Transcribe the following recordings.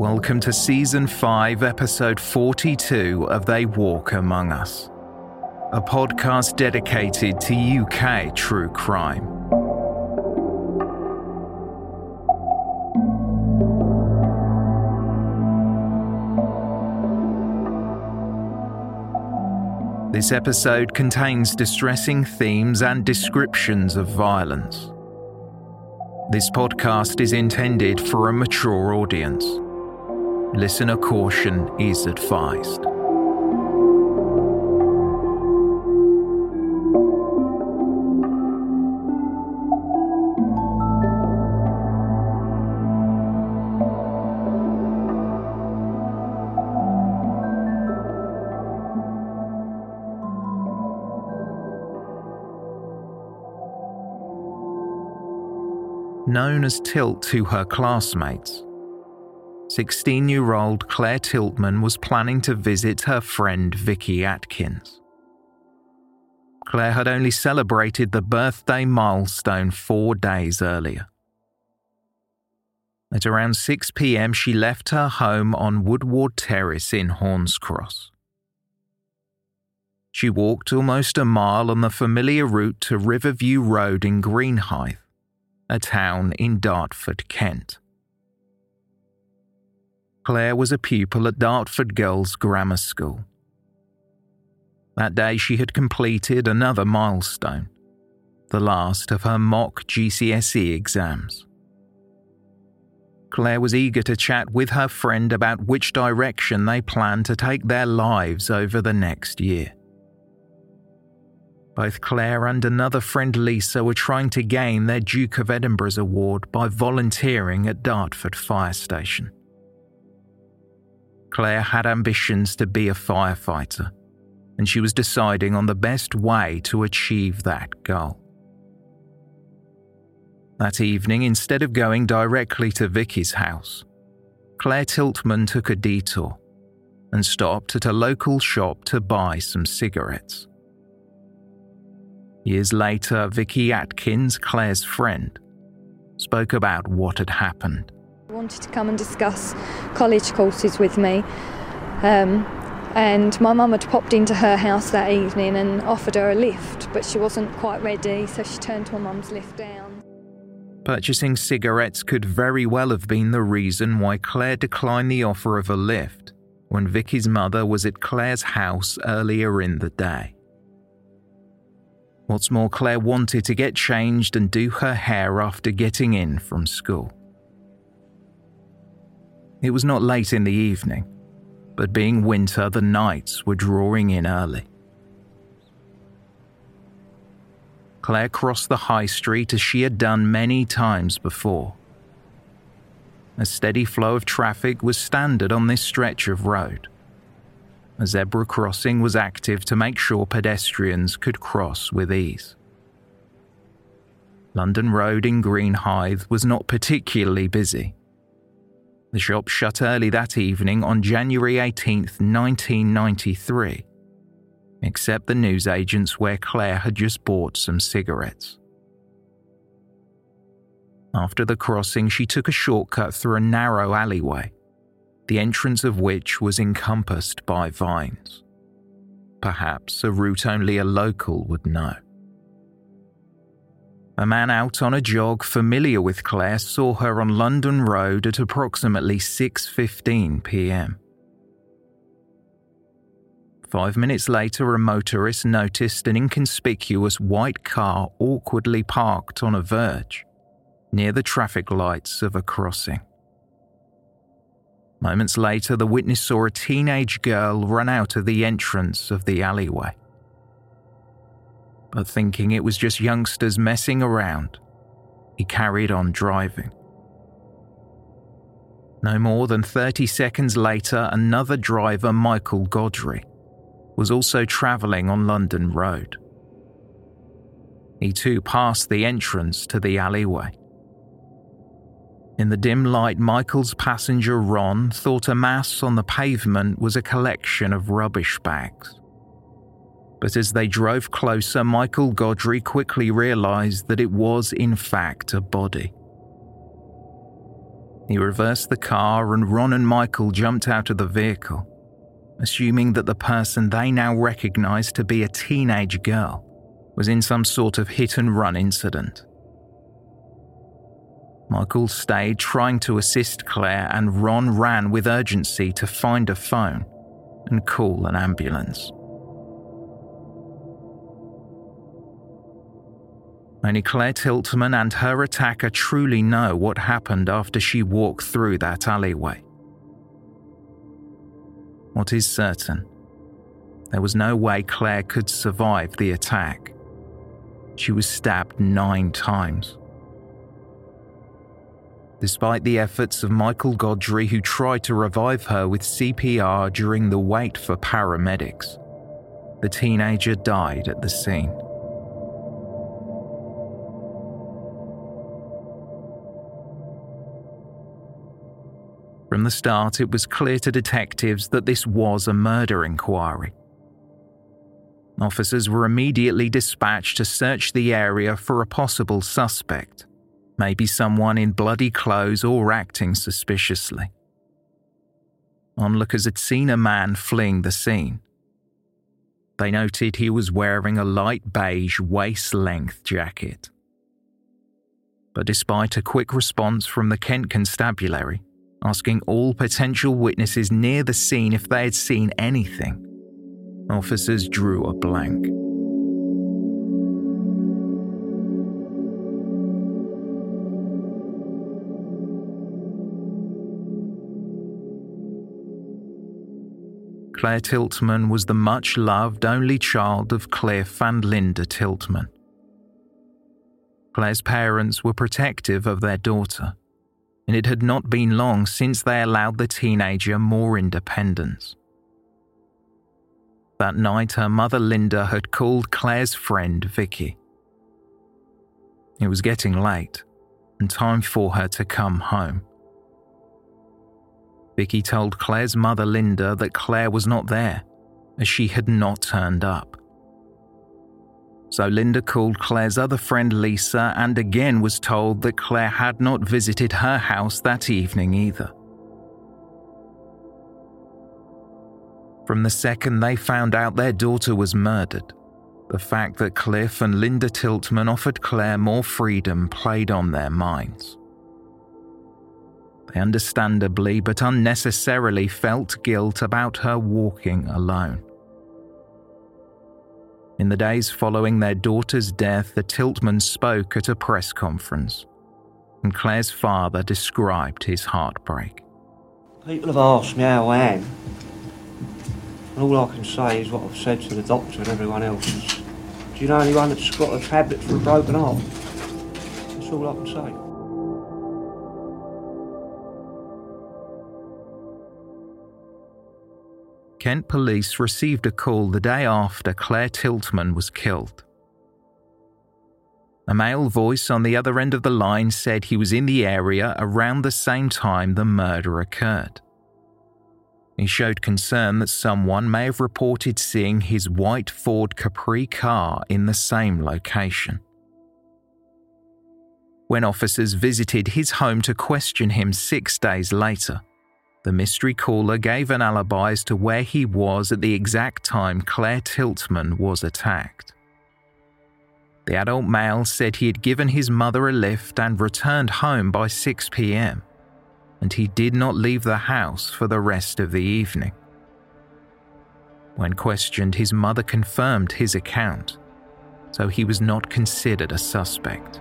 Welcome to Season 5, Episode 42 of They Walk Among Us, a podcast dedicated to UK true crime. This episode contains distressing themes and descriptions of violence. This podcast is intended for a mature audience. Listener caution is advised. Known as Tilt to her classmates, 16 year old Claire Tiltman was planning to visit her friend Vicky Atkins. Claire had only celebrated the birthday milestone four days earlier. At around 6 pm, she left her home on Woodward Terrace in Horns Cross. She walked almost a mile on the familiar route to Riverview Road in Greenhithe, a town in Dartford, Kent. Claire was a pupil at Dartford Girls' Grammar School. That day, she had completed another milestone, the last of her mock GCSE exams. Claire was eager to chat with her friend about which direction they planned to take their lives over the next year. Both Claire and another friend Lisa were trying to gain their Duke of Edinburgh's award by volunteering at Dartford Fire Station. Claire had ambitions to be a firefighter, and she was deciding on the best way to achieve that goal. That evening, instead of going directly to Vicky's house, Claire Tiltman took a detour and stopped at a local shop to buy some cigarettes. Years later, Vicky Atkins, Claire's friend, spoke about what had happened. Wanted to come and discuss college courses with me. Um, and my mum had popped into her house that evening and offered her a lift, but she wasn't quite ready, so she turned my mum's lift down. Purchasing cigarettes could very well have been the reason why Claire declined the offer of a lift when Vicky's mother was at Claire's house earlier in the day. What's more, Claire wanted to get changed and do her hair after getting in from school. It was not late in the evening, but being winter, the nights were drawing in early. Claire crossed the high street as she had done many times before. A steady flow of traffic was standard on this stretch of road. A zebra crossing was active to make sure pedestrians could cross with ease. London Road in Greenhithe was not particularly busy. The shop shut early that evening on January 18, 1993, except the newsagents where Claire had just bought some cigarettes. After the crossing, she took a shortcut through a narrow alleyway, the entrance of which was encompassed by vines. Perhaps a route only a local would know. A man out on a jog familiar with Claire saw her on London Road at approximately 6:15 p.m. 5 minutes later a motorist noticed an inconspicuous white car awkwardly parked on a verge near the traffic lights of a crossing. Moments later, the witness saw a teenage girl run out of the entrance of the alleyway. But thinking it was just youngsters messing around, he carried on driving. No more than 30 seconds later, another driver, Michael Godfrey, was also travelling on London Road. He too passed the entrance to the alleyway. In the dim light, Michael's passenger Ron thought a mass on the pavement was a collection of rubbish bags. But as they drove closer, Michael Godfrey quickly realised that it was, in fact, a body. He reversed the car, and Ron and Michael jumped out of the vehicle, assuming that the person they now recognised to be a teenage girl was in some sort of hit and run incident. Michael stayed trying to assist Claire, and Ron ran with urgency to find a phone and call an ambulance. Only Claire Tiltman and her attacker truly know what happened after she walked through that alleyway. What is certain, there was no way Claire could survive the attack. She was stabbed nine times. Despite the efforts of Michael Godfrey, who tried to revive her with CPR during the wait for paramedics, the teenager died at the scene. From the start, it was clear to detectives that this was a murder inquiry. Officers were immediately dispatched to search the area for a possible suspect maybe someone in bloody clothes or acting suspiciously. Onlookers had seen a man fleeing the scene. They noted he was wearing a light beige waist length jacket. But despite a quick response from the Kent Constabulary, asking all potential witnesses near the scene if they had seen anything, officers drew a blank. Claire Tiltman was the much loved only child of Cliff and Linda Tiltman. Claire's parents were protective of their daughter, and it had not been long since they allowed the teenager more independence. That night, her mother Linda had called Claire's friend Vicky. It was getting late, and time for her to come home. Vicky told Claire's mother Linda that Claire was not there, as she had not turned up. So Linda called Claire's other friend Lisa and again was told that Claire had not visited her house that evening either. From the second they found out their daughter was murdered, the fact that Cliff and Linda Tiltman offered Claire more freedom played on their minds. They understandably but unnecessarily felt guilt about her walking alone. In the days following their daughter's death, the Tiltmans spoke at a press conference, and Claire's father described his heartbreak. People have asked me how I am, and all I can say is what I've said to the doctor and everyone else do you know anyone that's got a tablet for a broken arm? That's all I can say. Kent police received a call the day after Claire Tiltman was killed. A male voice on the other end of the line said he was in the area around the same time the murder occurred. He showed concern that someone may have reported seeing his white Ford Capri car in the same location. When officers visited his home to question him six days later, the mystery caller gave an alibi as to where he was at the exact time Claire Tiltman was attacked. The adult male said he had given his mother a lift and returned home by 6 pm and he did not leave the house for the rest of the evening. When questioned, his mother confirmed his account, so he was not considered a suspect.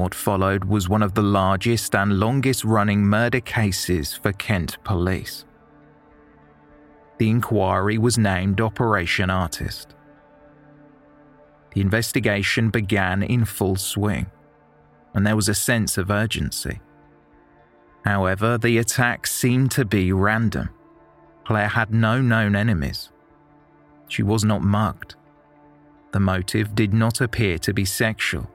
What followed was one of the largest and longest running murder cases for Kent police. The inquiry was named Operation Artist the investigation began in full swing, and there was a sense of urgency. However, the attack seemed to be random. Claire had no known enemies. She was not mugged. The motive did not appear to be sexual.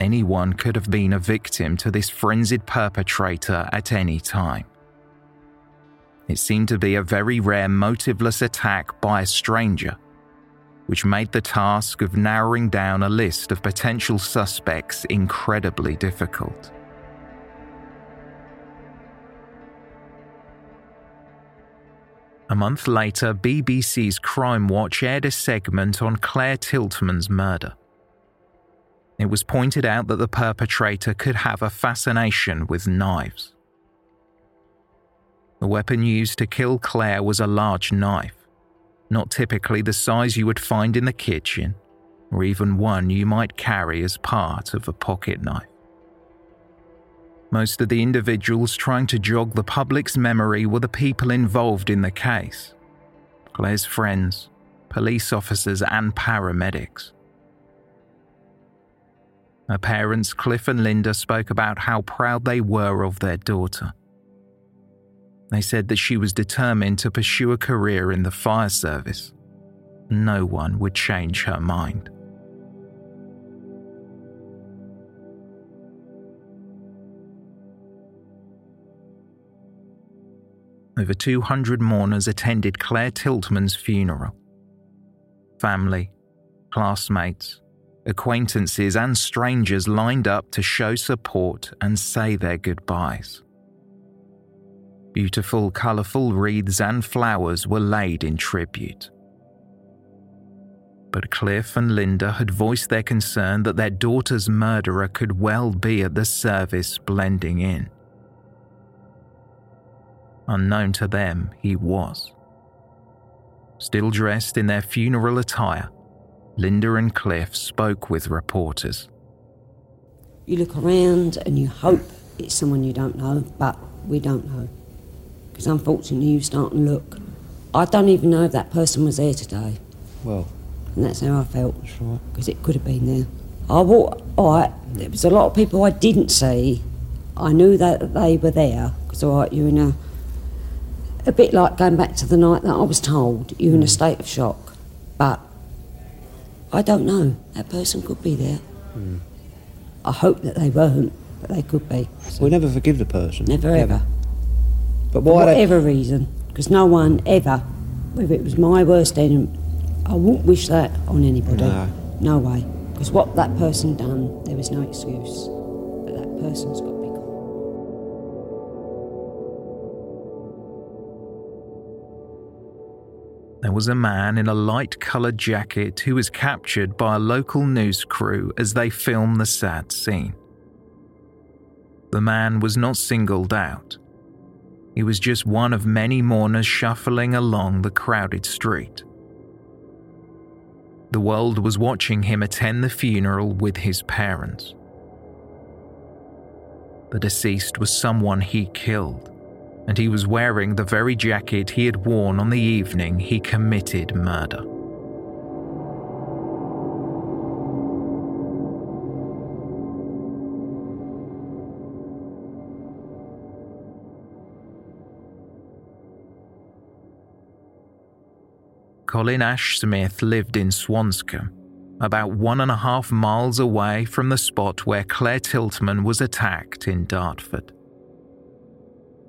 Anyone could have been a victim to this frenzied perpetrator at any time. It seemed to be a very rare motiveless attack by a stranger which made the task of narrowing down a list of potential suspects incredibly difficult. A month later, BBC's Crime Watch aired a segment on Claire Tiltman's murder. It was pointed out that the perpetrator could have a fascination with knives. The weapon used to kill Claire was a large knife not typically the size you would find in the kitchen, or even one you might carry as part of a pocket knife. Most of the individuals trying to jog the public's memory were the people involved in the case Claire's friends, police officers, and paramedics. Her parents, Cliff and Linda, spoke about how proud they were of their daughter they said that she was determined to pursue a career in the fire service. No one would change her mind. Over 200 mourners attended Claire Tiltman's funeral. Family, classmates, acquaintances, and strangers lined up to show support and say their goodbyes. Beautiful, colourful wreaths and flowers were laid in tribute. But Cliff and Linda had voiced their concern that their daughter's murderer could well be at the service blending in. Unknown to them, he was. Still dressed in their funeral attire, Linda and Cliff spoke with reporters. You look around and you hope it's someone you don't know, but we don't know because unfortunately you start and look. I don't even know if that person was there today. Well. And that's how I felt. That's right. Because it could have been there. I walked, all right, there was a lot of people I didn't see. I knew that they were there, because all right, you're in a, a bit like going back to the night that I was told, you're mm. in a hmm. state of shock. But I don't know, that person could be there. Mm. I hope that they weren't, but they could be. So. We never forgive the person. Never ever. ever. But why? For whatever they... reason, because no one ever, if it was my worst enemy, I wouldn't wish that on anybody. No, no way. Because what that person done, there was no excuse. But that person's got There was a man in a light coloured jacket who was captured by a local news crew as they filmed the sad scene. The man was not singled out. He was just one of many mourners shuffling along the crowded street. The world was watching him attend the funeral with his parents. The deceased was someone he killed, and he was wearing the very jacket he had worn on the evening he committed murder. Colin Ash Smith lived in Swanscombe, about one and a half miles away from the spot where Claire Tiltman was attacked in Dartford.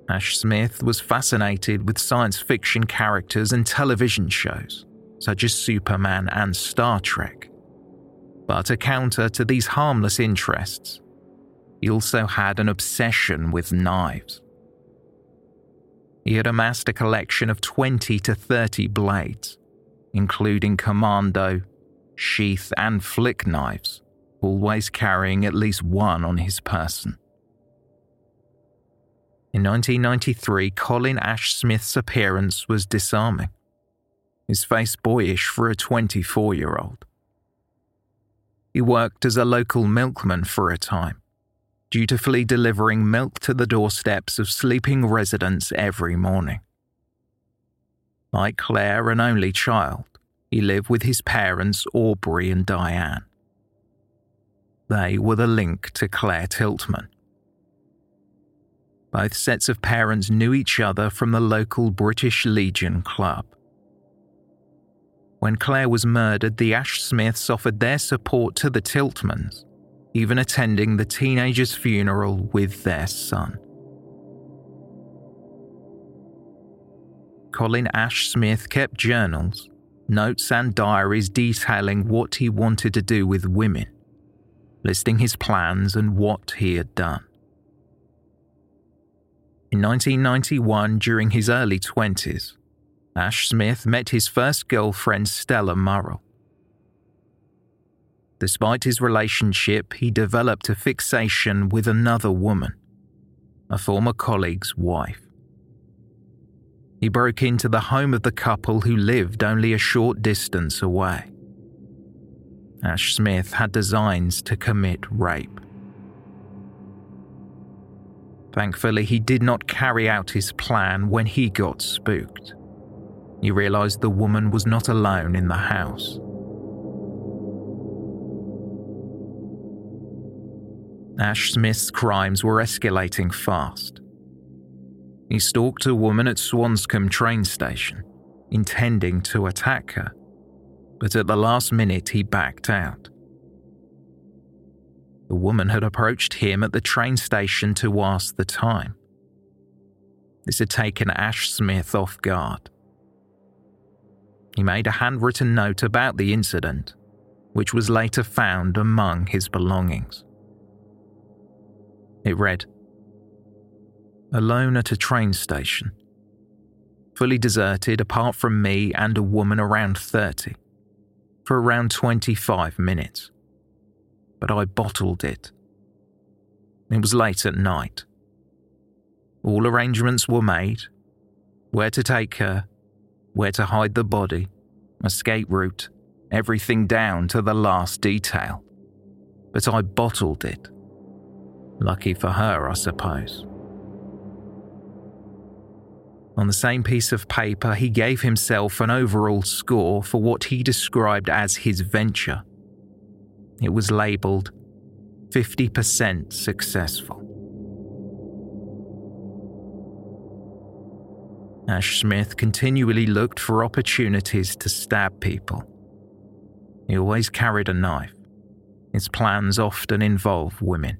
Ash Smith was fascinated with science fiction characters and television shows, such as Superman and Star Trek. But a counter to these harmless interests, he also had an obsession with knives. He had amassed a collection of 20 to 30 blades, including commando, sheath, and flick knives, always carrying at least one on his person. In 1993, Colin Ash Smith's appearance was disarming, his face boyish for a 24 year old. He worked as a local milkman for a time, dutifully delivering milk to the doorsteps of sleeping residents every morning. Like Claire, an only child, he lived with his parents, Aubrey and Diane. They were the link to Claire Tiltman. Both sets of parents knew each other from the local British Legion Club. When Claire was murdered, the Ash Smiths offered their support to the Tiltmans, even attending the teenager's funeral with their son. Colin Ash Smith kept journals, notes, and diaries detailing what he wanted to do with women, listing his plans and what he had done. In 1991, during his early 20s, Ash Smith met his first girlfriend, Stella Murrell. Despite his relationship, he developed a fixation with another woman, a former colleague's wife. He broke into the home of the couple who lived only a short distance away. Ash Smith had designs to commit rape. Thankfully, he did not carry out his plan when he got spooked. He realized the woman was not alone in the house. Ash Smith's crimes were escalating fast. He stalked a woman at Swanscombe train station, intending to attack her, but at the last minute he backed out. The woman had approached him at the train station to ask the time. This had taken Ash Smith off guard. He made a handwritten note about the incident, which was later found among his belongings. It read Alone at a train station, fully deserted apart from me and a woman around 30, for around 25 minutes but I bottled it. It was late at night. All arrangements were made where to take her, where to hide the body, escape route, everything down to the last detail. But I bottled it. Lucky for her, I suppose. On the same piece of paper, he gave himself an overall score for what he described as his venture it was labelled 50% successful. Ash Smith continually looked for opportunities to stab people. He always carried a knife. His plans often involved women.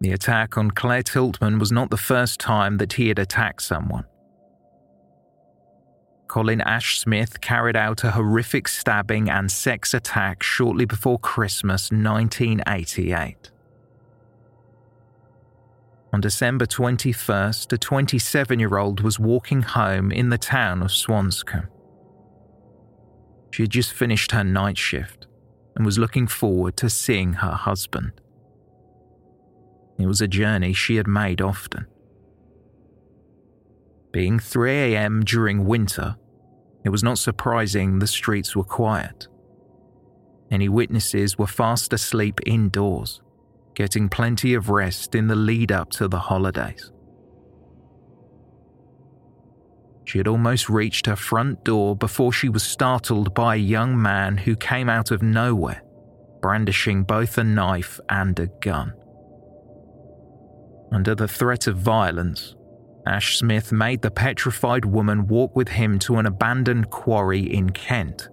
The attack on Claire Tiltman was not the first time that he had attacked someone. Colin Ash Smith carried out a horrific stabbing and sex attack shortly before Christmas 1988. On December 21st, a 27 year old was walking home in the town of Swanscombe. She had just finished her night shift and was looking forward to seeing her husband. It was a journey she had made often. Being 3 am during winter, it was not surprising the streets were quiet. Any witnesses were fast asleep indoors, getting plenty of rest in the lead up to the holidays. She had almost reached her front door before she was startled by a young man who came out of nowhere, brandishing both a knife and a gun. Under the threat of violence, Ash Smith made the petrified woman walk with him to an abandoned quarry in Kent,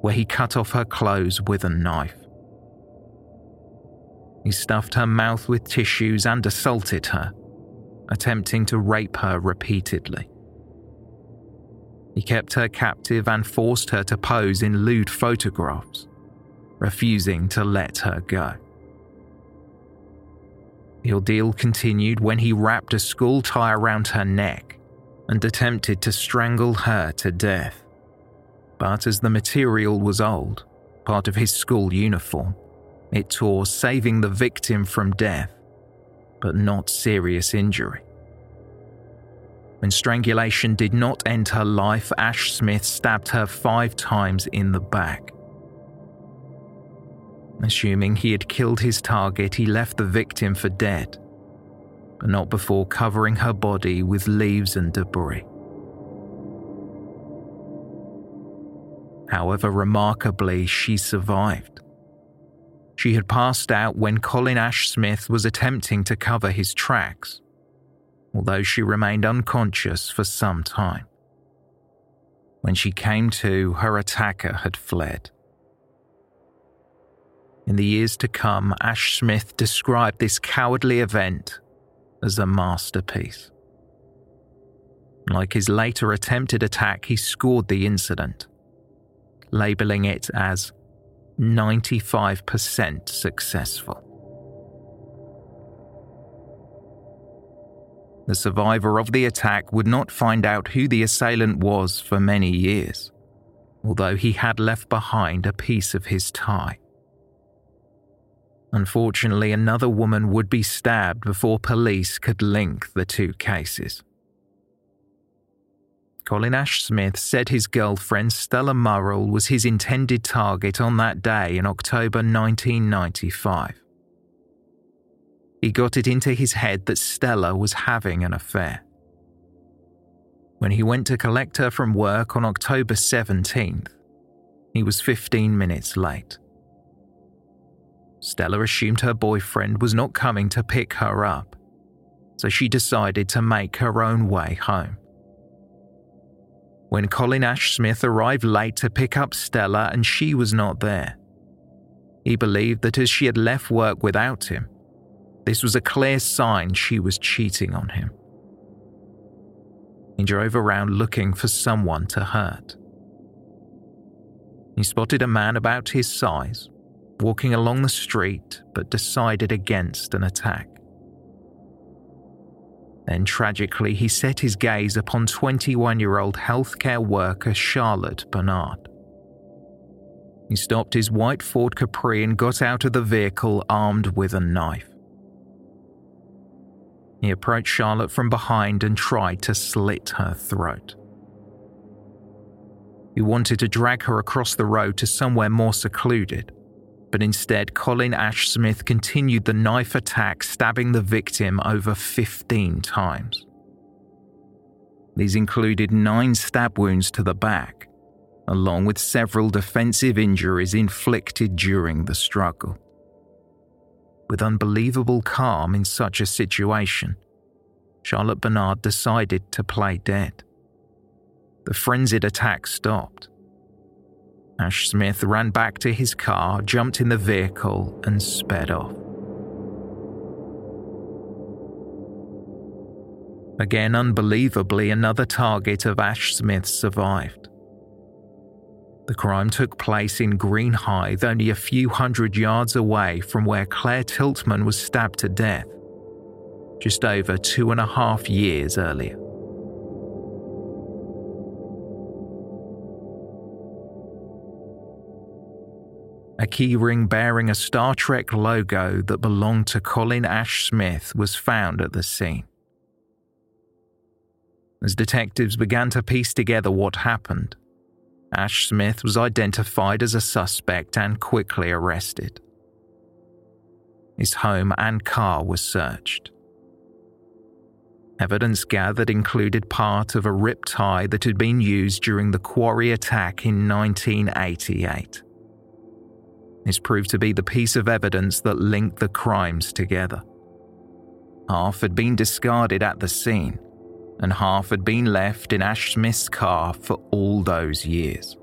where he cut off her clothes with a knife. He stuffed her mouth with tissues and assaulted her, attempting to rape her repeatedly. He kept her captive and forced her to pose in lewd photographs, refusing to let her go. The ordeal continued when he wrapped a school tie around her neck and attempted to strangle her to death. But as the material was old, part of his school uniform, it tore, saving the victim from death, but not serious injury. When strangulation did not end her life, Ash Smith stabbed her five times in the back. Assuming he had killed his target, he left the victim for dead, but not before covering her body with leaves and debris. However, remarkably, she survived. She had passed out when Colin Ash Smith was attempting to cover his tracks, although she remained unconscious for some time. When she came to, her attacker had fled. In the years to come, Ash Smith described this cowardly event as a masterpiece. Like his later attempted attack, he scored the incident, labeling it as 95% successful. The survivor of the attack would not find out who the assailant was for many years, although he had left behind a piece of his tie. Unfortunately, another woman would be stabbed before police could link the two cases. Colin Ash Smith said his girlfriend Stella Murrell was his intended target on that day in October 1995. He got it into his head that Stella was having an affair. When he went to collect her from work on October 17th, he was 15 minutes late. Stella assumed her boyfriend was not coming to pick her up, so she decided to make her own way home. When Colin Ash Smith arrived late to pick up Stella and she was not there, he believed that as she had left work without him, this was a clear sign she was cheating on him. He drove around looking for someone to hurt. He spotted a man about his size walking along the street but decided against an attack. Then tragically, he set his gaze upon 21 year old healthcare worker Charlotte Bernard. He stopped his white Ford Capri and got out of the vehicle armed with a knife. He approached Charlotte from behind and tried to slit her throat. He wanted to drag her across the road to somewhere more secluded, but instead, Colin Ash Smith continued the knife attack, stabbing the victim over 15 times. These included nine stab wounds to the back, along with several defensive injuries inflicted during the struggle. With unbelievable calm in such a situation, Charlotte Bernard decided to play dead. The frenzied attack stopped, Ash Smith ran back to his car, jumped in the vehicle, and sped off. Again, unbelievably, another target of Ash Smith survived. The crime took place in Greenhithe, only a few hundred yards away from where Claire Tiltman was stabbed to death, just over two and a half years earlier. A keyring bearing a Star Trek logo that belonged to Colin Ash Smith was found at the scene. As detectives began to piece together what happened, Ash Smith was identified as a suspect and quickly arrested. His home and car were searched. Evidence gathered included part of a rip tie that had been used during the quarry attack in 1988. This proved to be the piece of evidence that linked the crimes together. Half had been discarded at the scene, and half had been left in Ash Smith's car for all those years.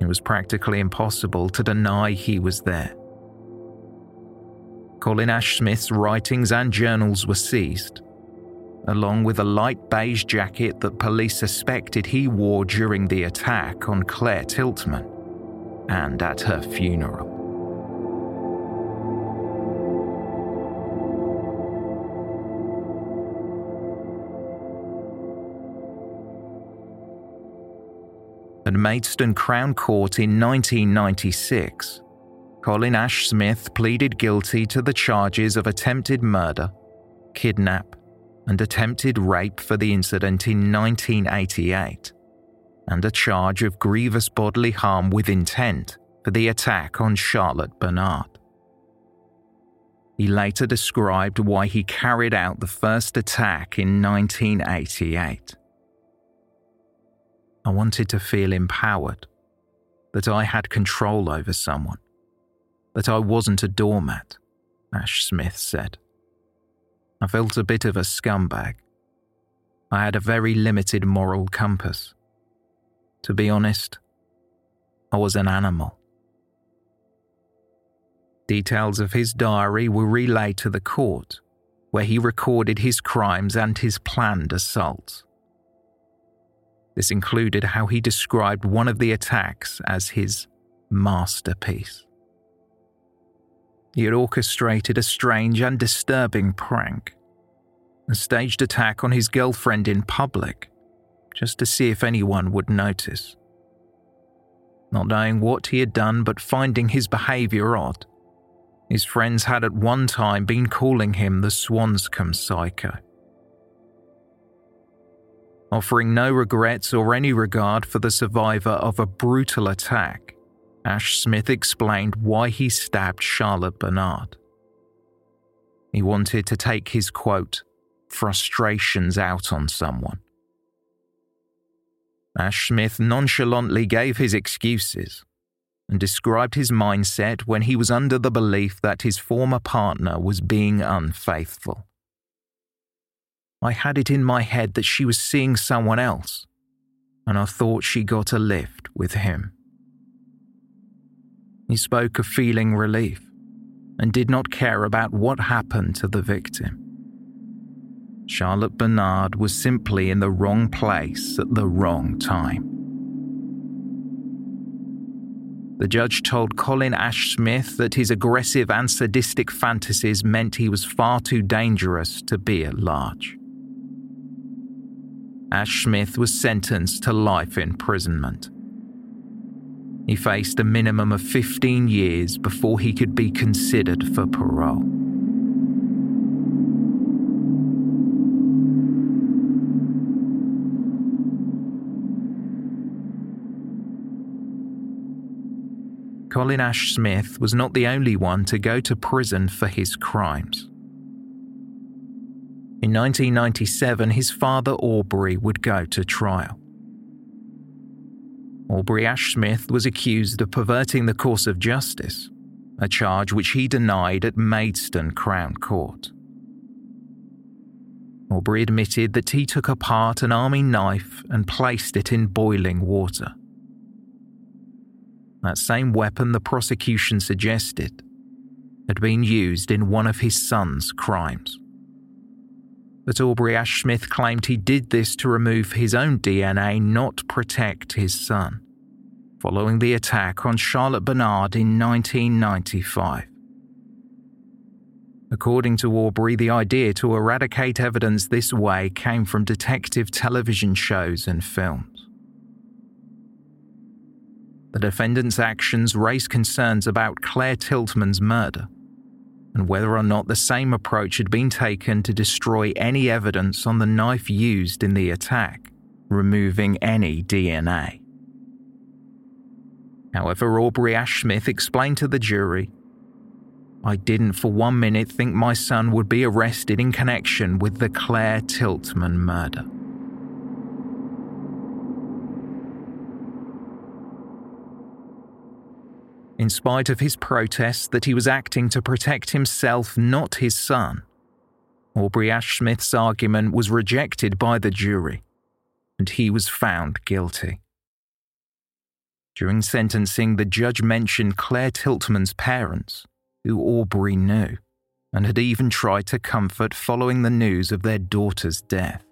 It was practically impossible to deny he was there. Colin Ash Smith's writings and journals were seized, along with a light beige jacket that police suspected he wore during the attack on Claire Tiltman and at her funeral. At Maidstone Crown Court in 1996, Colin Ash Smith pleaded guilty to the charges of attempted murder, kidnap, and attempted rape for the incident in 1988, and a charge of grievous bodily harm with intent for the attack on Charlotte Bernard. He later described why he carried out the first attack in 1988. I wanted to feel empowered, that I had control over someone, that I wasn't a doormat, Ash Smith said. I felt a bit of a scumbag. I had a very limited moral compass. To be honest, I was an animal. Details of his diary were relayed to the court, where he recorded his crimes and his planned assaults. This included how he described one of the attacks as his masterpiece. He had orchestrated a strange and disturbing prank, a staged attack on his girlfriend in public, just to see if anyone would notice. Not knowing what he had done but finding his behaviour odd, his friends had at one time been calling him the Swanscombe Psycho offering no regrets or any regard for the survivor of a brutal attack. Ash Smith explained why he stabbed Charlotte Bernard. He wanted to take his quote, frustrations out on someone. Ash Smith nonchalantly gave his excuses and described his mindset when he was under the belief that his former partner was being unfaithful. I had it in my head that she was seeing someone else, and I thought she got a lift with him. He spoke of feeling relief and did not care about what happened to the victim. Charlotte Bernard was simply in the wrong place at the wrong time. The judge told Colin Ash Smith that his aggressive and sadistic fantasies meant he was far too dangerous to be at large. Ash Smith was sentenced to life imprisonment. He faced a minimum of 15 years before he could be considered for parole. Colin Ash Smith was not the only one to go to prison for his crimes. In 1997, his father Aubrey would go to trial. Aubrey Ash Smith was accused of perverting the course of justice, a charge which he denied at Maidstone Crown Court. Aubrey admitted that he took apart an army knife and placed it in boiling water. That same weapon the prosecution suggested had been used in one of his son's crimes but Aubrey Ash Smith claimed he did this to remove his own DNA, not protect his son, following the attack on Charlotte Bernard in 1995. According to Aubrey, the idea to eradicate evidence this way came from detective television shows and films. The defendant's actions raised concerns about Claire Tiltman's murder and whether or not the same approach had been taken to destroy any evidence on the knife used in the attack, removing any DNA. However, Aubrey Ash Smith explained to the jury I didn't for one minute think my son would be arrested in connection with the Claire Tiltman murder. In spite of his protest that he was acting to protect himself, not his son. Aubrey Ashsmith's argument was rejected by the jury, and he was found guilty. During sentencing, the judge mentioned Claire Tiltman's parents, who Aubrey knew, and had even tried to comfort following the news of their daughter's death.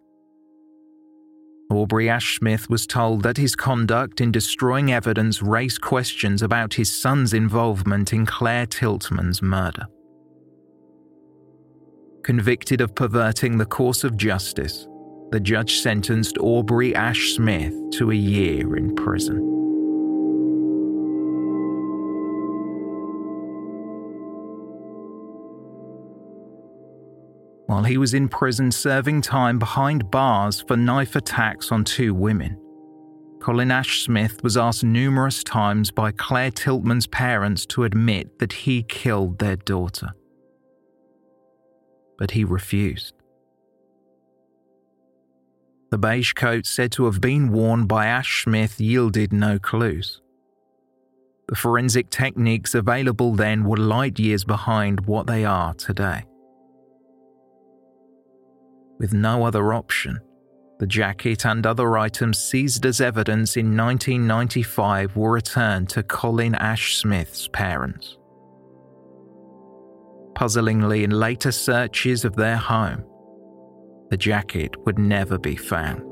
Aubrey Ashsmith was told that his conduct in destroying evidence raised questions about his son's involvement in Claire Tiltman's murder. Convicted of perverting the course of justice, the judge sentenced Aubrey Ashsmith to a year in prison. While he was in prison serving time behind bars for knife attacks on two women, Colin Ash Smith was asked numerous times by Claire Tiltman's parents to admit that he killed their daughter but he refused. The beige coat said to have been worn by Ash Smith yielded no clues. The forensic techniques available then were light years behind what they are today. With no other option, the jacket and other items seized as evidence in 1995 were returned to Colin Ash Smith's parents. Puzzlingly, in later searches of their home, the jacket would never be found.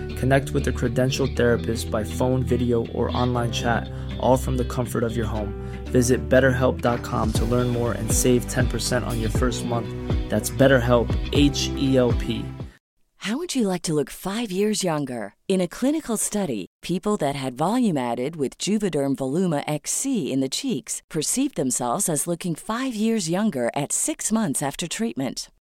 Connect with a credentialed therapist by phone, video, or online chat, all from the comfort of your home. Visit betterhelp.com to learn more and save 10% on your first month. That's BetterHelp, H E L P. How would you like to look five years younger? In a clinical study, people that had volume added with Juvederm Voluma XC in the cheeks perceived themselves as looking five years younger at six months after treatment.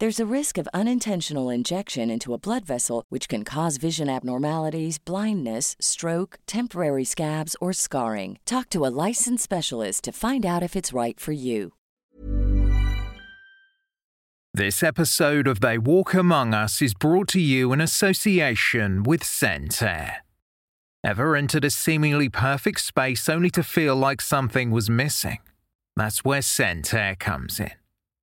There's a risk of unintentional injection into a blood vessel, which can cause vision abnormalities, blindness, stroke, temporary scabs, or scarring. Talk to a licensed specialist to find out if it's right for you. This episode of They Walk Among Us is brought to you in association with Scentair. Ever entered a seemingly perfect space only to feel like something was missing? That's where Scentair comes in.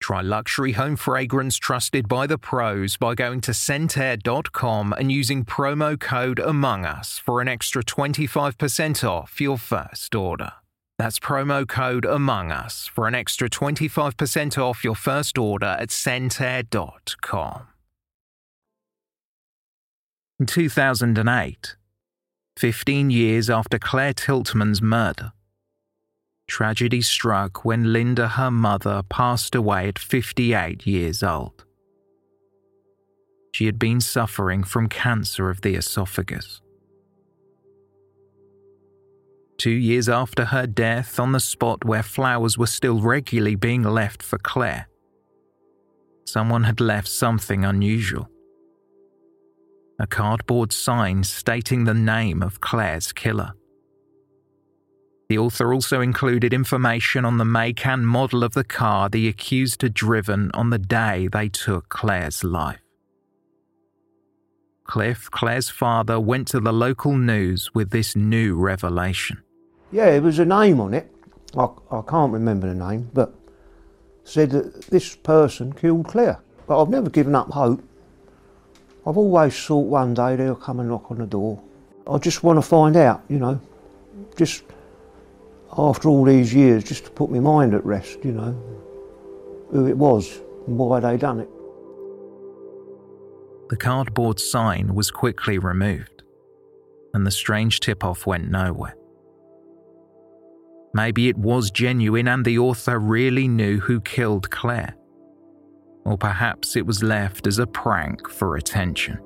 Try luxury home fragrance trusted by the pros by going to scentair.com and using promo code Among Us for an extra 25% off your first order. That's promo code Among Us for an extra 25% off your first order at scentair.com. In 2008, 15 years after Claire Tiltman's murder, tragedy struck when Linda, her mother, passed away at 58 years old. She had been suffering from cancer of the esophagus. Two years after her death, on the spot where flowers were still regularly being left for Claire, someone had left something unusual. A cardboard sign stating the name of Claire's killer. The author also included information on the make and model of the car the accused had driven on the day they took Claire's life. Cliff, Claire's father, went to the local news with this new revelation. Yeah, there was a name on it. I, I can't remember the name, but said that this person killed Claire. But I've never given up hope. I've always thought one day they'll come and knock on the door. I just want to find out, you know, just after all these years, just to put my mind at rest, you know, who it was and why they done it. The cardboard sign was quickly removed, and the strange tip off went nowhere. Maybe it was genuine and the author really knew who killed Claire. Or perhaps it was left as a prank for attention.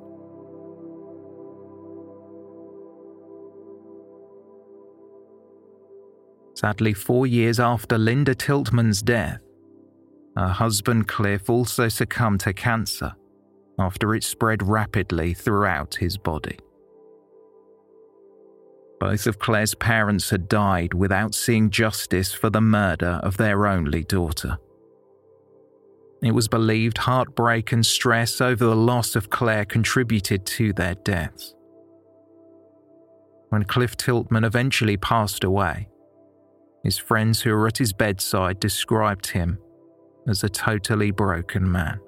Sadly, four years after Linda Tiltman's death, her husband Cliff also succumbed to cancer after it spread rapidly throughout his body. Both of Claire's parents had died without seeing justice for the murder of their only daughter. It was believed heartbreak and stress over the loss of Claire contributed to their deaths. When Cliff Tiltman eventually passed away, his friends who were at his bedside described him as a totally broken man.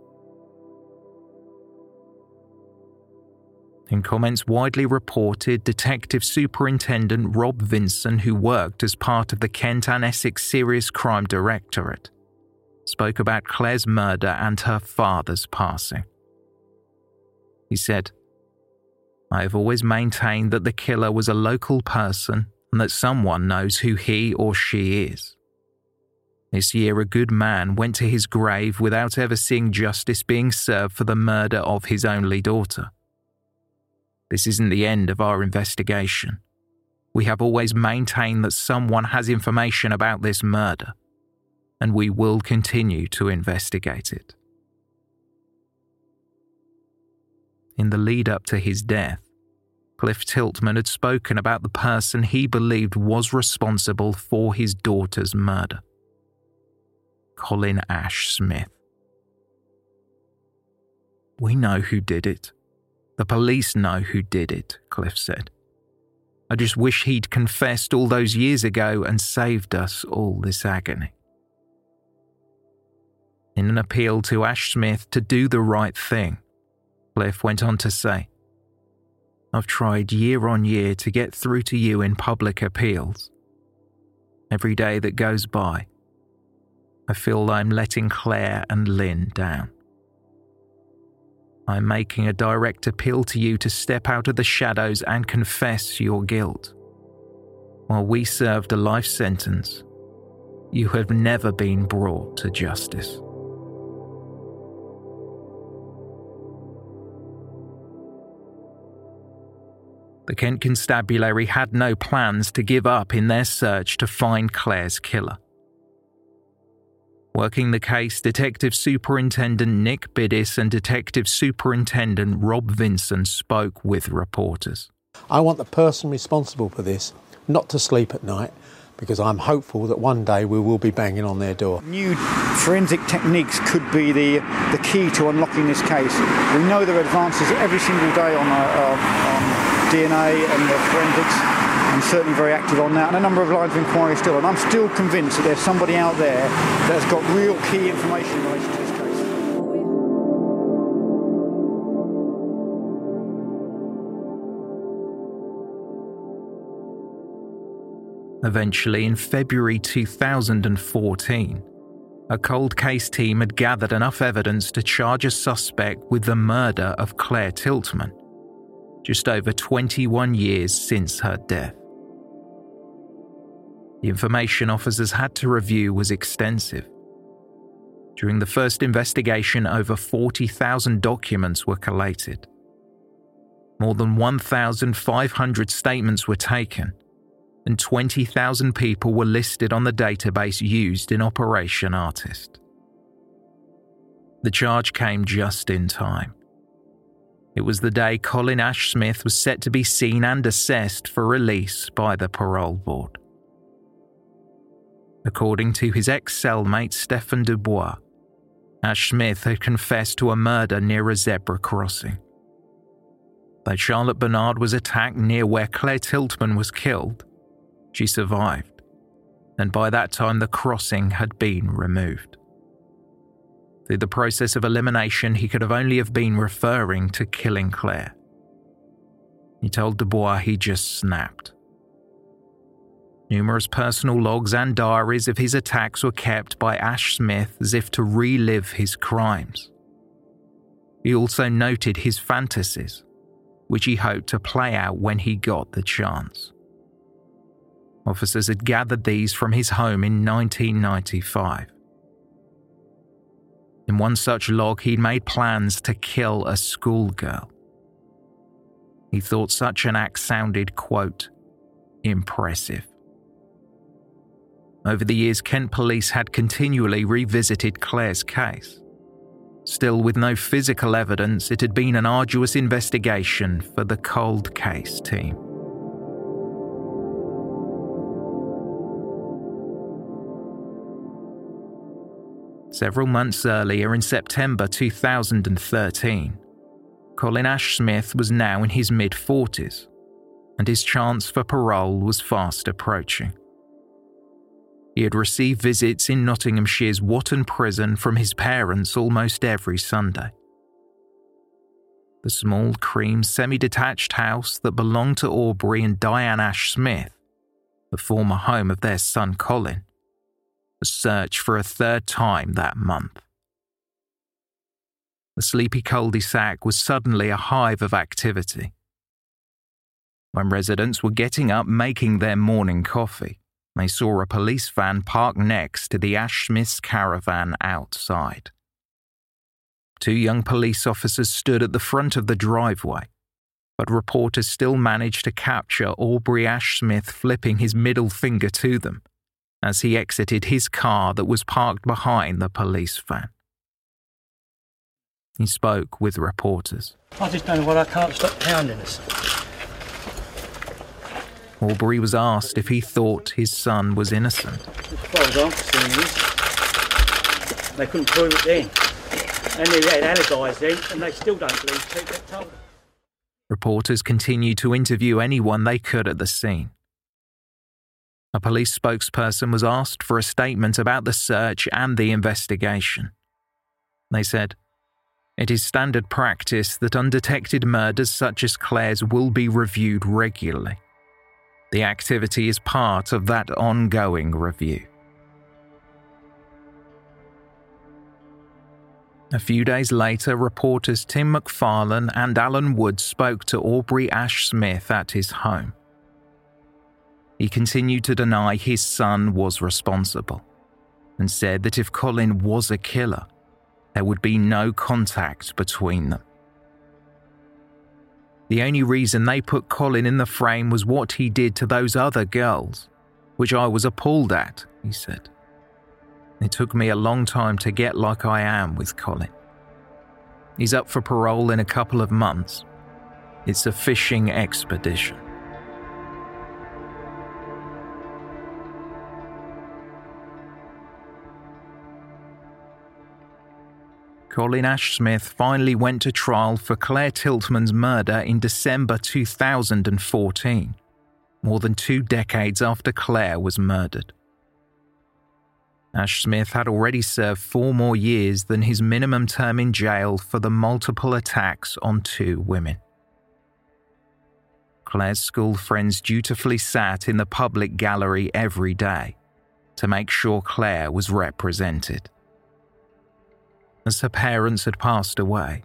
In comments widely reported, Detective Superintendent Rob Vinson, who worked as part of the Kent and Essex Serious Crime Directorate, spoke about Claire's murder and her father's passing. He said, I have always maintained that the killer was a local person and that someone knows who he or she is. This year, a good man went to his grave without ever seeing justice being served for the murder of his only daughter. This isn't the end of our investigation. We have always maintained that someone has information about this murder, and we will continue to investigate it. In the lead up to his death, Cliff Tiltman had spoken about the person he believed was responsible for his daughter's murder Colin Ash Smith. We know who did it. The police know who did it, Cliff said. I just wish he'd confessed all those years ago and saved us all this agony. In an appeal to Ash Smith to do the right thing, Cliff went on to say, I've tried year on year to get through to you in public appeals. Every day that goes by, I feel I'm letting Claire and Lynn down. I'm making a direct appeal to you to step out of the shadows and confess your guilt. While we served a life sentence, you have never been brought to justice. The Kent Constabulary had no plans to give up in their search to find Claire's killer. Working the case, Detective Superintendent Nick Biddis and Detective Superintendent Rob Vinson spoke with reporters. I want the person responsible for this not to sleep at night because I'm hopeful that one day we will be banging on their door. New forensic techniques could be the, the key to unlocking this case. We know there are advances every single day on, uh, on DNA and the forensics. and certainly very active on that, and a number of lines of inquiry still. And I'm still convinced that there's somebody out there that's got real key information in relation to this case. Eventually, in February 2014, a cold case team had gathered enough evidence to charge a suspect with the murder of Claire Tiltman, just over 21 years since her death. The information officers had to review was extensive. During the first investigation, over 40,000 documents were collated. More than 1,500 statements were taken and 20,000 people were listed on the database used in Operation Artist. The charge came just in time. It was the day Colin Ash Smith was set to be seen and assessed for release by the parole board. According to his ex cellmate Stephen Dubois, Ash Smith had confessed to a murder near a zebra crossing. Though Charlotte Bernard was attacked near where Claire Tiltman was killed, she survived, and by that time the crossing had been removed. Through the process of elimination, he could have only have been referring to killing Claire. He told Dubois he just snapped. Numerous personal logs and diaries of his attacks were kept by Ash Smith as if to relive his crimes. He also noted his fantasies, which he hoped to play out when he got the chance. Officers had gathered these from his home in 1995. In one such log, he'd made plans to kill a schoolgirl. He thought such an act sounded, quote, impressive. Over the years, Kent police had continually revisited Claire's case. Still, with no physical evidence, it had been an arduous investigation for the cold case team. Several months earlier, in September 2013, Colin Ash Smith was now in his mid 40s, and his chance for parole was fast approaching. He had received visits in Nottinghamshire's Whatton prison from his parents almost every Sunday. The small, cream, semi detached house that belonged to Aubrey and Diane Ash Smith, the former home of their son Colin, was searched for a third time that month. The sleepy cul de sac was suddenly a hive of activity. When residents were getting up making their morning coffee, they saw a police van parked next to the Ash Smith's caravan outside. Two young police officers stood at the front of the driveway, but reporters still managed to capture Aubrey Ash Smith flipping his middle finger to them as he exited his car that was parked behind the police van. He spoke with reporters. I just don't know why I can't stop pounding us. Aubrey was asked if he thought his son was innocent. As far as I'm is. They couldn't prove it then. And they had alibis then, and they still don't believe people told them. Reporters continued to interview anyone they could at the scene. A police spokesperson was asked for a statement about the search and the investigation. They said, It is standard practice that undetected murders such as Claire's will be reviewed regularly. The activity is part of that ongoing review. A few days later, reporters Tim McFarlane and Alan Wood spoke to Aubrey Ash Smith at his home. He continued to deny his son was responsible and said that if Colin was a killer, there would be no contact between them. The only reason they put Colin in the frame was what he did to those other girls, which I was appalled at, he said. It took me a long time to get like I am with Colin. He's up for parole in a couple of months. It's a fishing expedition. Colin Ash Smith finally went to trial for Claire Tiltman's murder in December 2014, more than two decades after Claire was murdered. Ash Smith had already served four more years than his minimum term in jail for the multiple attacks on two women. Claire's school friends dutifully sat in the public gallery every day to make sure Claire was represented. As her parents had passed away,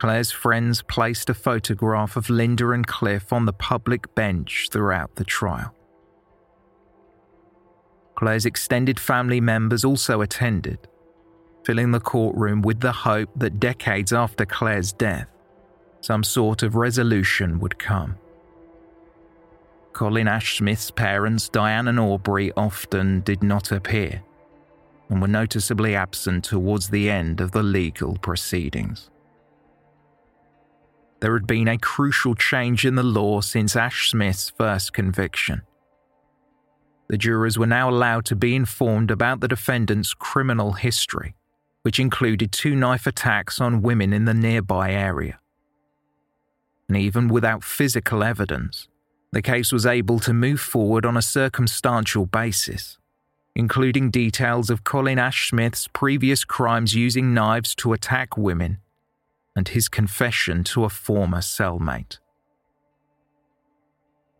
Claire's friends placed a photograph of Linda and Cliff on the public bench throughout the trial. Claire's extended family members also attended, filling the courtroom with the hope that decades after Claire's death, some sort of resolution would come. Colin Ashsmith's parents, Diane and Aubrey, often did not appear and were noticeably absent towards the end of the legal proceedings. There had been a crucial change in the law since Ash Smith's first conviction. The jurors were now allowed to be informed about the defendant's criminal history, which included two knife attacks on women in the nearby area. And even without physical evidence, the case was able to move forward on a circumstantial basis, including details of Colin Ashsmith's previous crimes using knives to attack women and his confession to a former cellmate.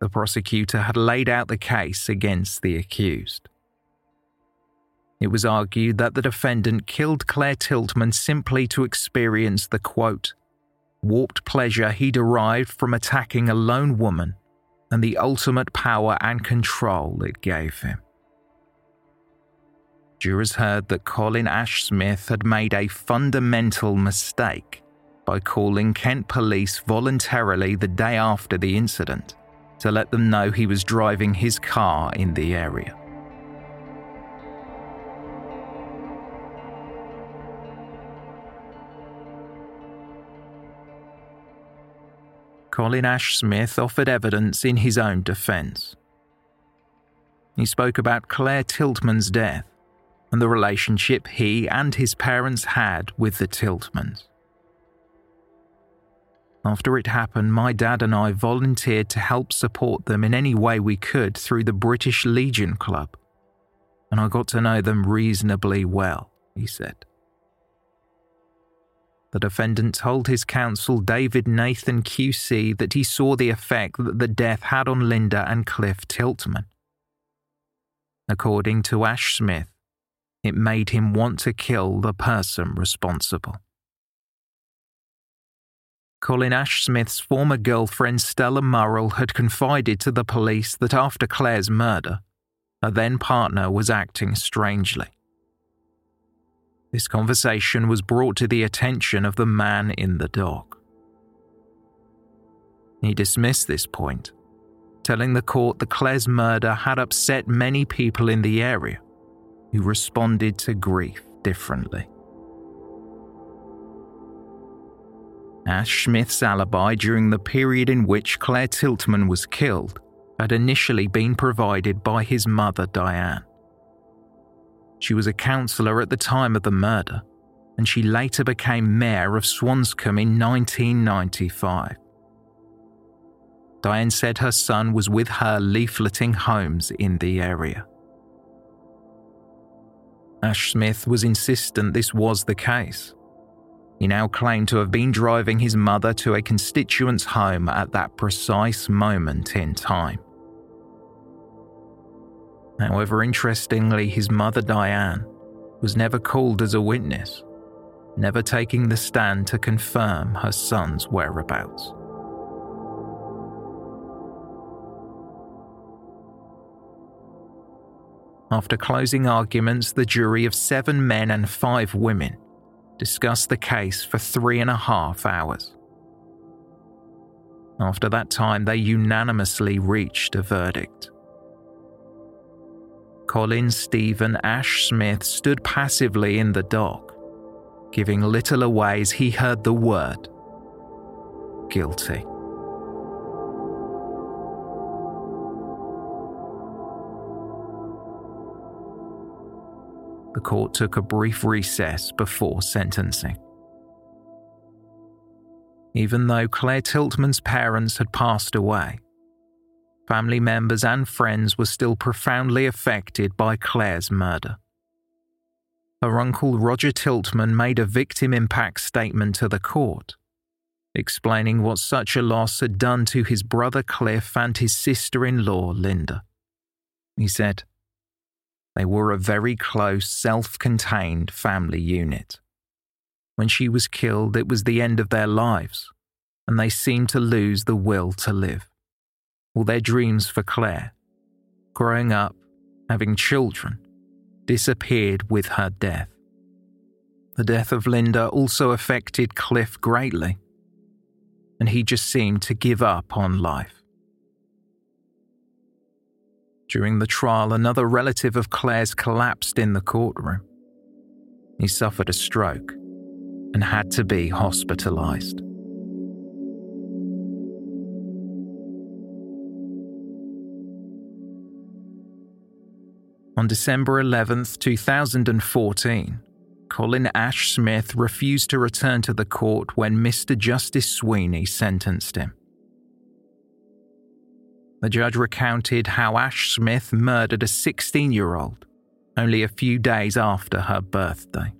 The prosecutor had laid out the case against the accused. It was argued that the defendant killed Claire Tiltman simply to experience the quote, warped pleasure he derived from attacking a lone woman and the ultimate power and control it gave him. Jurors heard that Colin Ashsmith had made a fundamental mistake by calling Kent police voluntarily the day after the incident to let them know he was driving his car in the area. Colin Ashsmith offered evidence in his own defence. He spoke about Claire Tiltman's death and the relationship he and his parents had with the Tiltmans. After it happened, my dad and I volunteered to help support them in any way we could through the British Legion Club, and I got to know them reasonably well, he said. The defendant told his counsel, David Nathan QC, that he saw the effect that the death had on Linda and Cliff Tiltman. According to Ashsmith, it made him want to kill the person responsible. Colin Ashsmith's former girlfriend Stella Murrell had confided to the police that after Claire's murder, her then partner was acting strangely. This conversation was brought to the attention of the man in the dock. He dismissed this point, telling the court that Claire's murder had upset many people in the area who responded to grief differently. Ash Smith's alibi during the period in which Claire Tiltman was killed had initially been provided by his mother, Diane. She was a counsellor at the time of the murder, and she later became mayor of Swanscombe in 1995. Diane said her son was with her leafleting homes in the area. Ashsmith was insistent this was the case. He now claimed to have been driving his mother to a constituent's home at that precise moment in time. However, interestingly, his mother Diane was never called as a witness, never taking the stand to confirm her son's whereabouts. After closing arguments, the jury of seven men and five women discussed the case for three and a half hours. After that time, they unanimously reached a verdict. Colin Stephen Ash Smith stood passively in the dock, giving little away as he heard the word guilty. The court took a brief recess before sentencing. Even though Claire Tiltman's parents had passed away, family members and friends were still profoundly affected by Claire's murder. Her uncle Roger Tiltman made a victim impact statement to the court, explaining what such a loss had done to his brother Cliff and his sister in law Linda. He said, They were a very close, self contained family unit. When she was killed, it was the end of their lives, and they seemed to lose the will to live. All their dreams for Claire, growing up, having children, disappeared with her death. The death of Linda also affected Cliff greatly, and he just seemed to give up on life. During the trial, another relative of Claire's collapsed in the courtroom. He suffered a stroke and had to be hospitalized. On December 11, 2014, Colin Ash Smith refused to return to the court when Mr. Justice Sweeney sentenced him. The judge recounted how Ash Smith murdered a 16 year old only a few days after her birthday.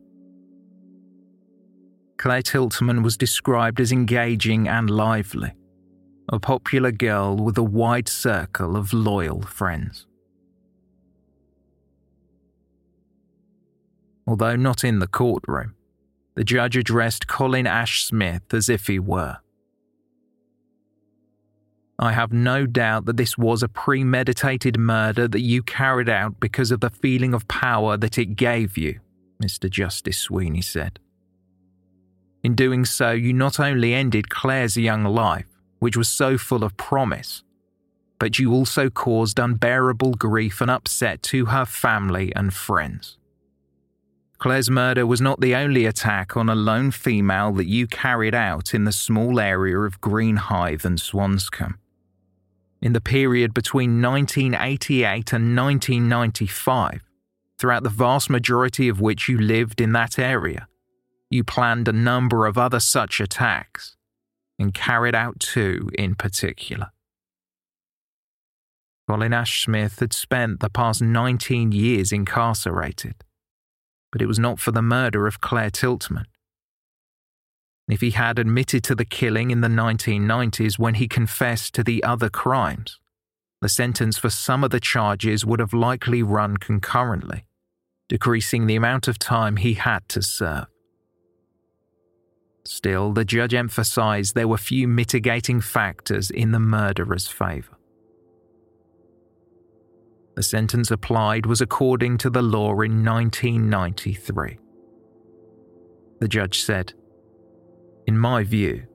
Claire Tiltman was described as engaging and lively, a popular girl with a wide circle of loyal friends. Although not in the courtroom, the judge addressed Colin Ash Smith as if he were. I have no doubt that this was a premeditated murder that you carried out because of the feeling of power that it gave you, Mr. Justice Sweeney said. In doing so, you not only ended Claire's young life, which was so full of promise, but you also caused unbearable grief and upset to her family and friends. Claire's murder was not the only attack on a lone female that you carried out in the small area of Greenhithe and Swanscombe. In the period between 1988 and 1995, throughout the vast majority of which you lived in that area, you planned a number of other such attacks, and carried out two in particular. Colin Ash Smith had spent the past 19 years incarcerated, but it was not for the murder of Claire Tiltman. If he had admitted to the killing in the 1990s when he confessed to the other crimes, the sentence for some of the charges would have likely run concurrently, decreasing the amount of time he had to serve. Still, the judge emphasized there were few mitigating factors in the murderer's favor. The sentence applied was according to the law in 1993. The judge said, In my view,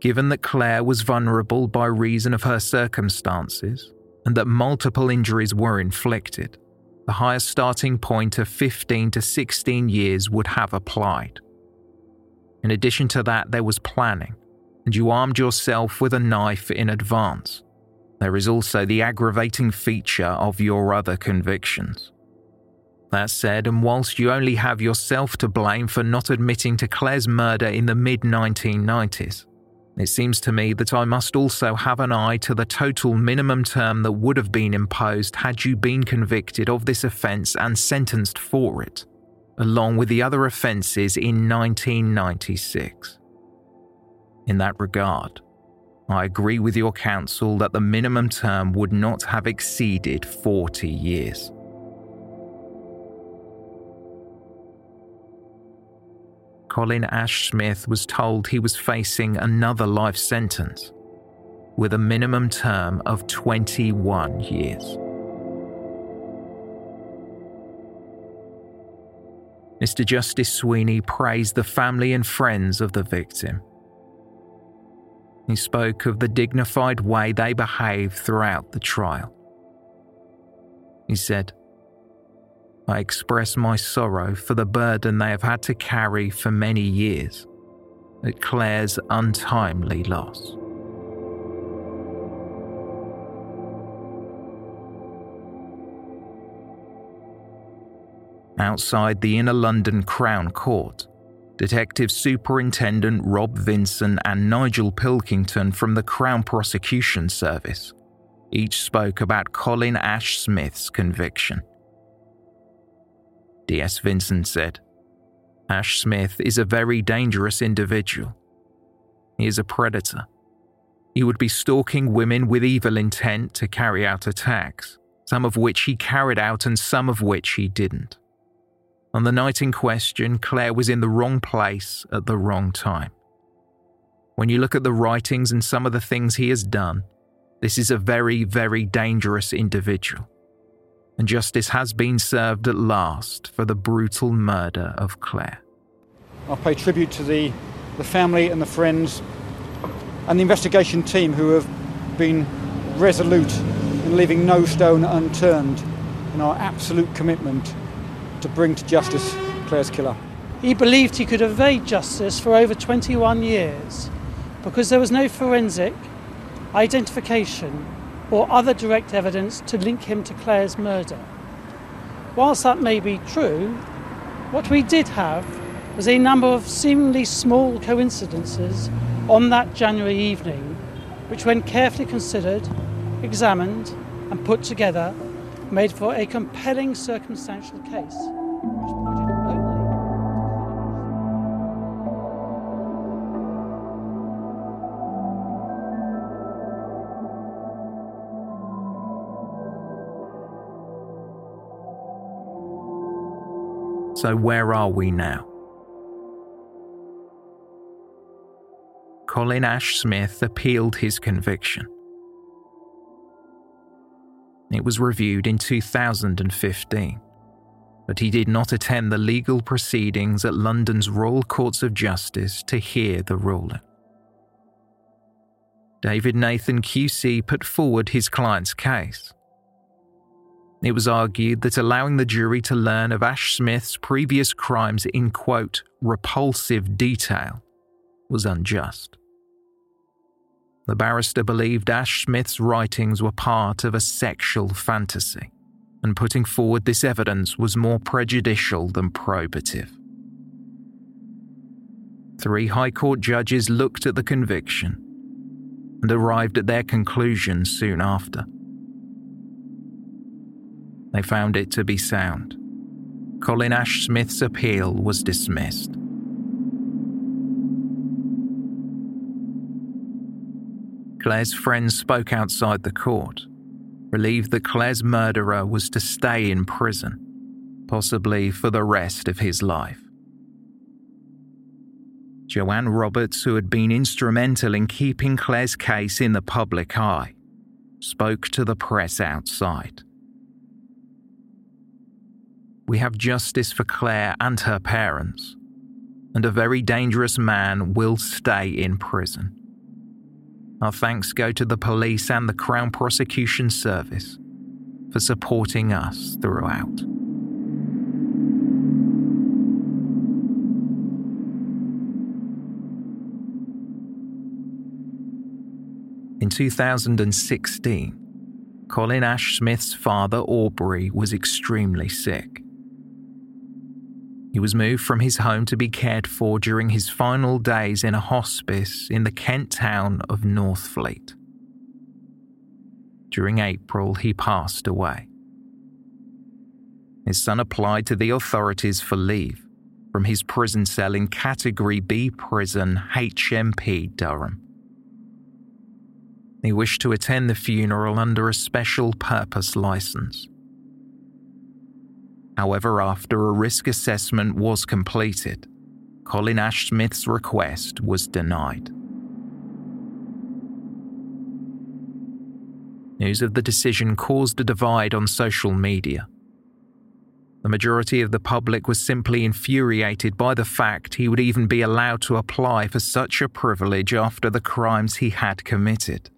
given that Claire was vulnerable by reason of her circumstances and that multiple injuries were inflicted, the highest starting point of 15 to 16 years would have applied. In addition to that, there was planning, and you armed yourself with a knife in advance. There is also the aggravating feature of your other convictions. That said, and whilst you only have yourself to blame for not admitting to Claire's murder in the mid 1990s, it seems to me that I must also have an eye to the total minimum term that would have been imposed had you been convicted of this offence and sentenced for it along with the other offences in 1996. In that regard, I agree with your counsel that the minimum term would not have exceeded 40 years. Colin Ash Smith was told he was facing another life sentence with a minimum term of 21 years. Mr. Justice Sweeney praised the family and friends of the victim. He spoke of the dignified way they behaved throughout the trial. He said, I express my sorrow for the burden they have had to carry for many years at Claire's untimely loss. outside the inner London Crown Court. Detective Superintendent Rob Vinson and Nigel Pilkington from the Crown Prosecution Service Each spoke about Colin Ash Smith's conviction. D.S. Vinson said, Ash Smith is a very dangerous individual. He is a predator. He would be stalking women with evil intent to carry out attacks, some of which he carried out and some of which he didn't. On the night in question, Claire was in the wrong place at the wrong time. When you look at the writings and some of the things he has done, this is a very, very dangerous individual. And justice has been served at last for the brutal murder of Claire. I pay tribute to the, the family and the friends and the investigation team who have been resolute in leaving no stone unturned in our absolute commitment to bring to justice Claire's killer. He believed he could evade justice for over 21 years because there was no forensic, identification, or other direct evidence to link him to Claire's murder. Whilst that may be true, what we did have was a number of seemingly small coincidences on that January evening, which, when carefully considered, examined, and put together, made for a compelling circumstantial case. So, where are we now? Colin Ash Smith appealed his conviction. It was reviewed in 2015, but he did not attend the legal proceedings at London's Royal Courts of Justice to hear the ruling. David Nathan QC put forward his client's case. It was argued that allowing the jury to learn of Ash Smith's previous crimes in, quote, repulsive detail was unjust. The barrister believed Ash Smith's writings were part of a sexual fantasy, and putting forward this evidence was more prejudicial than probative. Three High Court judges looked at the conviction and arrived at their conclusion soon after. They found it to be sound. Colin Ash Smith's appeal was dismissed. Claire's friends spoke outside the court, relieved that Claire's murderer was to stay in prison, possibly for the rest of his life. Joanne Roberts, who had been instrumental in keeping Claire's case in the public eye, spoke to the press outside. We have justice for Claire and her parents, and a very dangerous man will stay in prison. Our thanks go to the police and the Crown Prosecution Service for supporting us throughout. In 2016, Colin Ash Smith's father, Aubrey, was extremely sick. He was moved from his home to be cared for during his final days in a hospice in the Kent town of Northfleet. During April, he passed away. His son applied to the authorities for leave from his prison cell in Category B prison, HMP Durham. He wished to attend the funeral under a special purpose license. However, after a risk assessment was completed, Colin Ash Smith's request was denied. News of the decision caused a divide on social media. The majority of the public was simply infuriated by the fact he would even be allowed to apply for such a privilege after the crimes he had committed.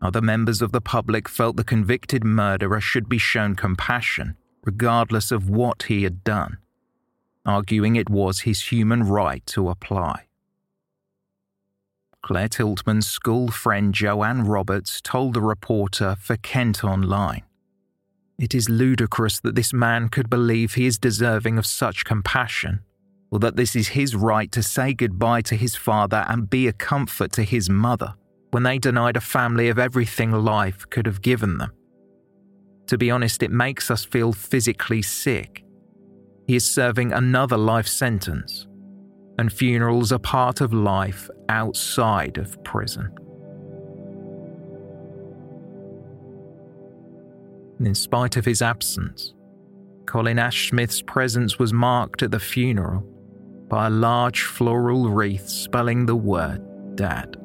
Other members of the public felt the convicted murderer should be shown compassion regardless of what he had done, arguing it was his human right to apply. Claire Tiltman's school friend Joanne Roberts told the reporter for Kent Online It is ludicrous that this man could believe he is deserving of such compassion, or that this is his right to say goodbye to his father and be a comfort to his mother, when they denied a family of everything life could have given them. To be honest, it makes us feel physically sick. He is serving another life sentence, and funerals are part of life outside of prison. In spite of his absence, Colin Ashsmith's presence was marked at the funeral by a large floral wreath spelling the word Dad.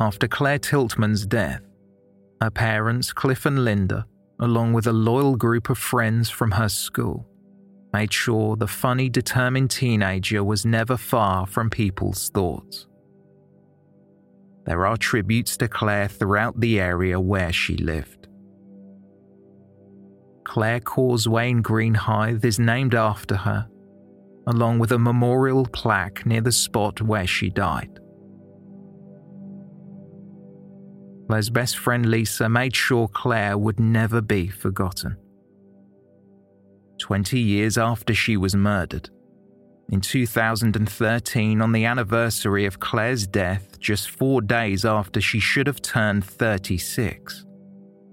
After Claire Tiltman's death, her parents, Cliff and Linda, along with a loyal group of friends from her school, made sure the funny, determined teenager was never far from people's thoughts. There are tributes to Claire throughout the area where she lived. Claire Causeway in Greenhithe is named after her, along with a memorial plaque near the spot where she died. Claire's best friend Lisa made sure Claire would never be forgotten. Twenty years after she was murdered, in 2013, on the anniversary of Claire's death, just four days after she should have turned 36,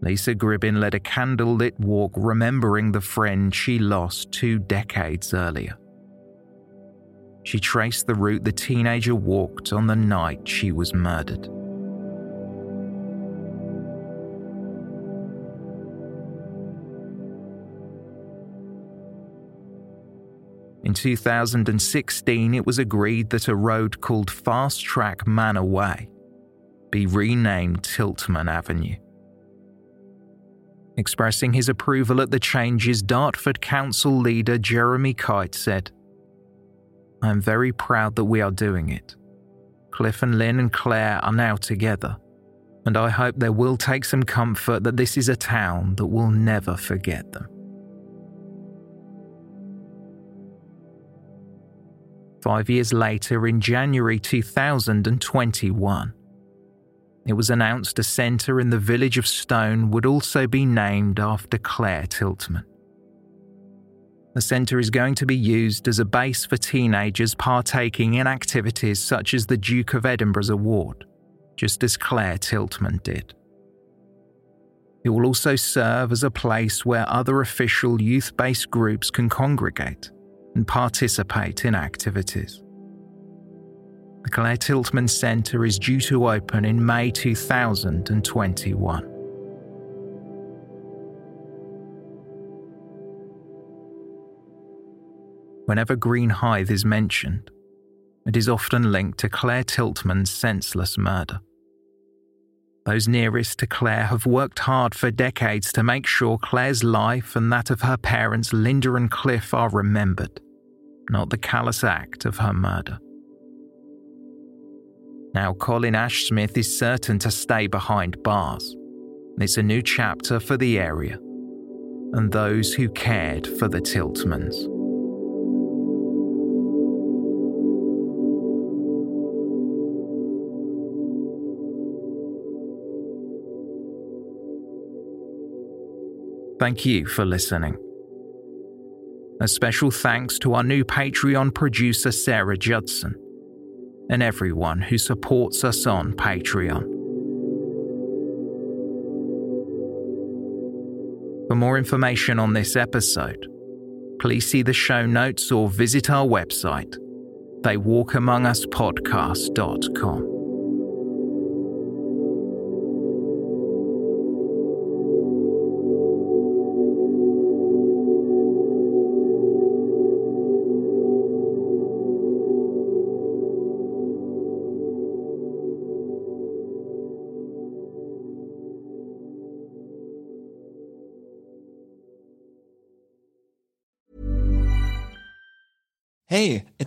Lisa Gribbin led a candlelit walk remembering the friend she lost two decades earlier. She traced the route the teenager walked on the night she was murdered. In 2016, it was agreed that a road called Fast Track Manor Way be renamed Tiltman Avenue. Expressing his approval at the changes, Dartford Council leader Jeremy Kite said, I am very proud that we are doing it. Cliff and Lynn and Claire are now together, and I hope they will take some comfort that this is a town that will never forget them. Five years later, in January 2021, it was announced a centre in the village of Stone would also be named after Claire Tiltman. The centre is going to be used as a base for teenagers partaking in activities such as the Duke of Edinburgh's Award, just as Claire Tiltman did. It will also serve as a place where other official youth based groups can congregate and participate in activities. The Claire Tiltman Centre is due to open in May 2021. Whenever Greenhithe is mentioned, it is often linked to Claire Tiltman's senseless murder. Those nearest to Claire have worked hard for decades to make sure Claire's life and that of her parents, Linda and Cliff, are remembered, not the callous act of her murder. Now, Colin Ashsmith is certain to stay behind bars. It's a new chapter for the area and those who cared for the Tiltmans. Thank you for listening. A special thanks to our new Patreon producer, Sarah Judson, and everyone who supports us on Patreon. For more information on this episode, please see the show notes or visit our website, theywalkamonguspodcast.com.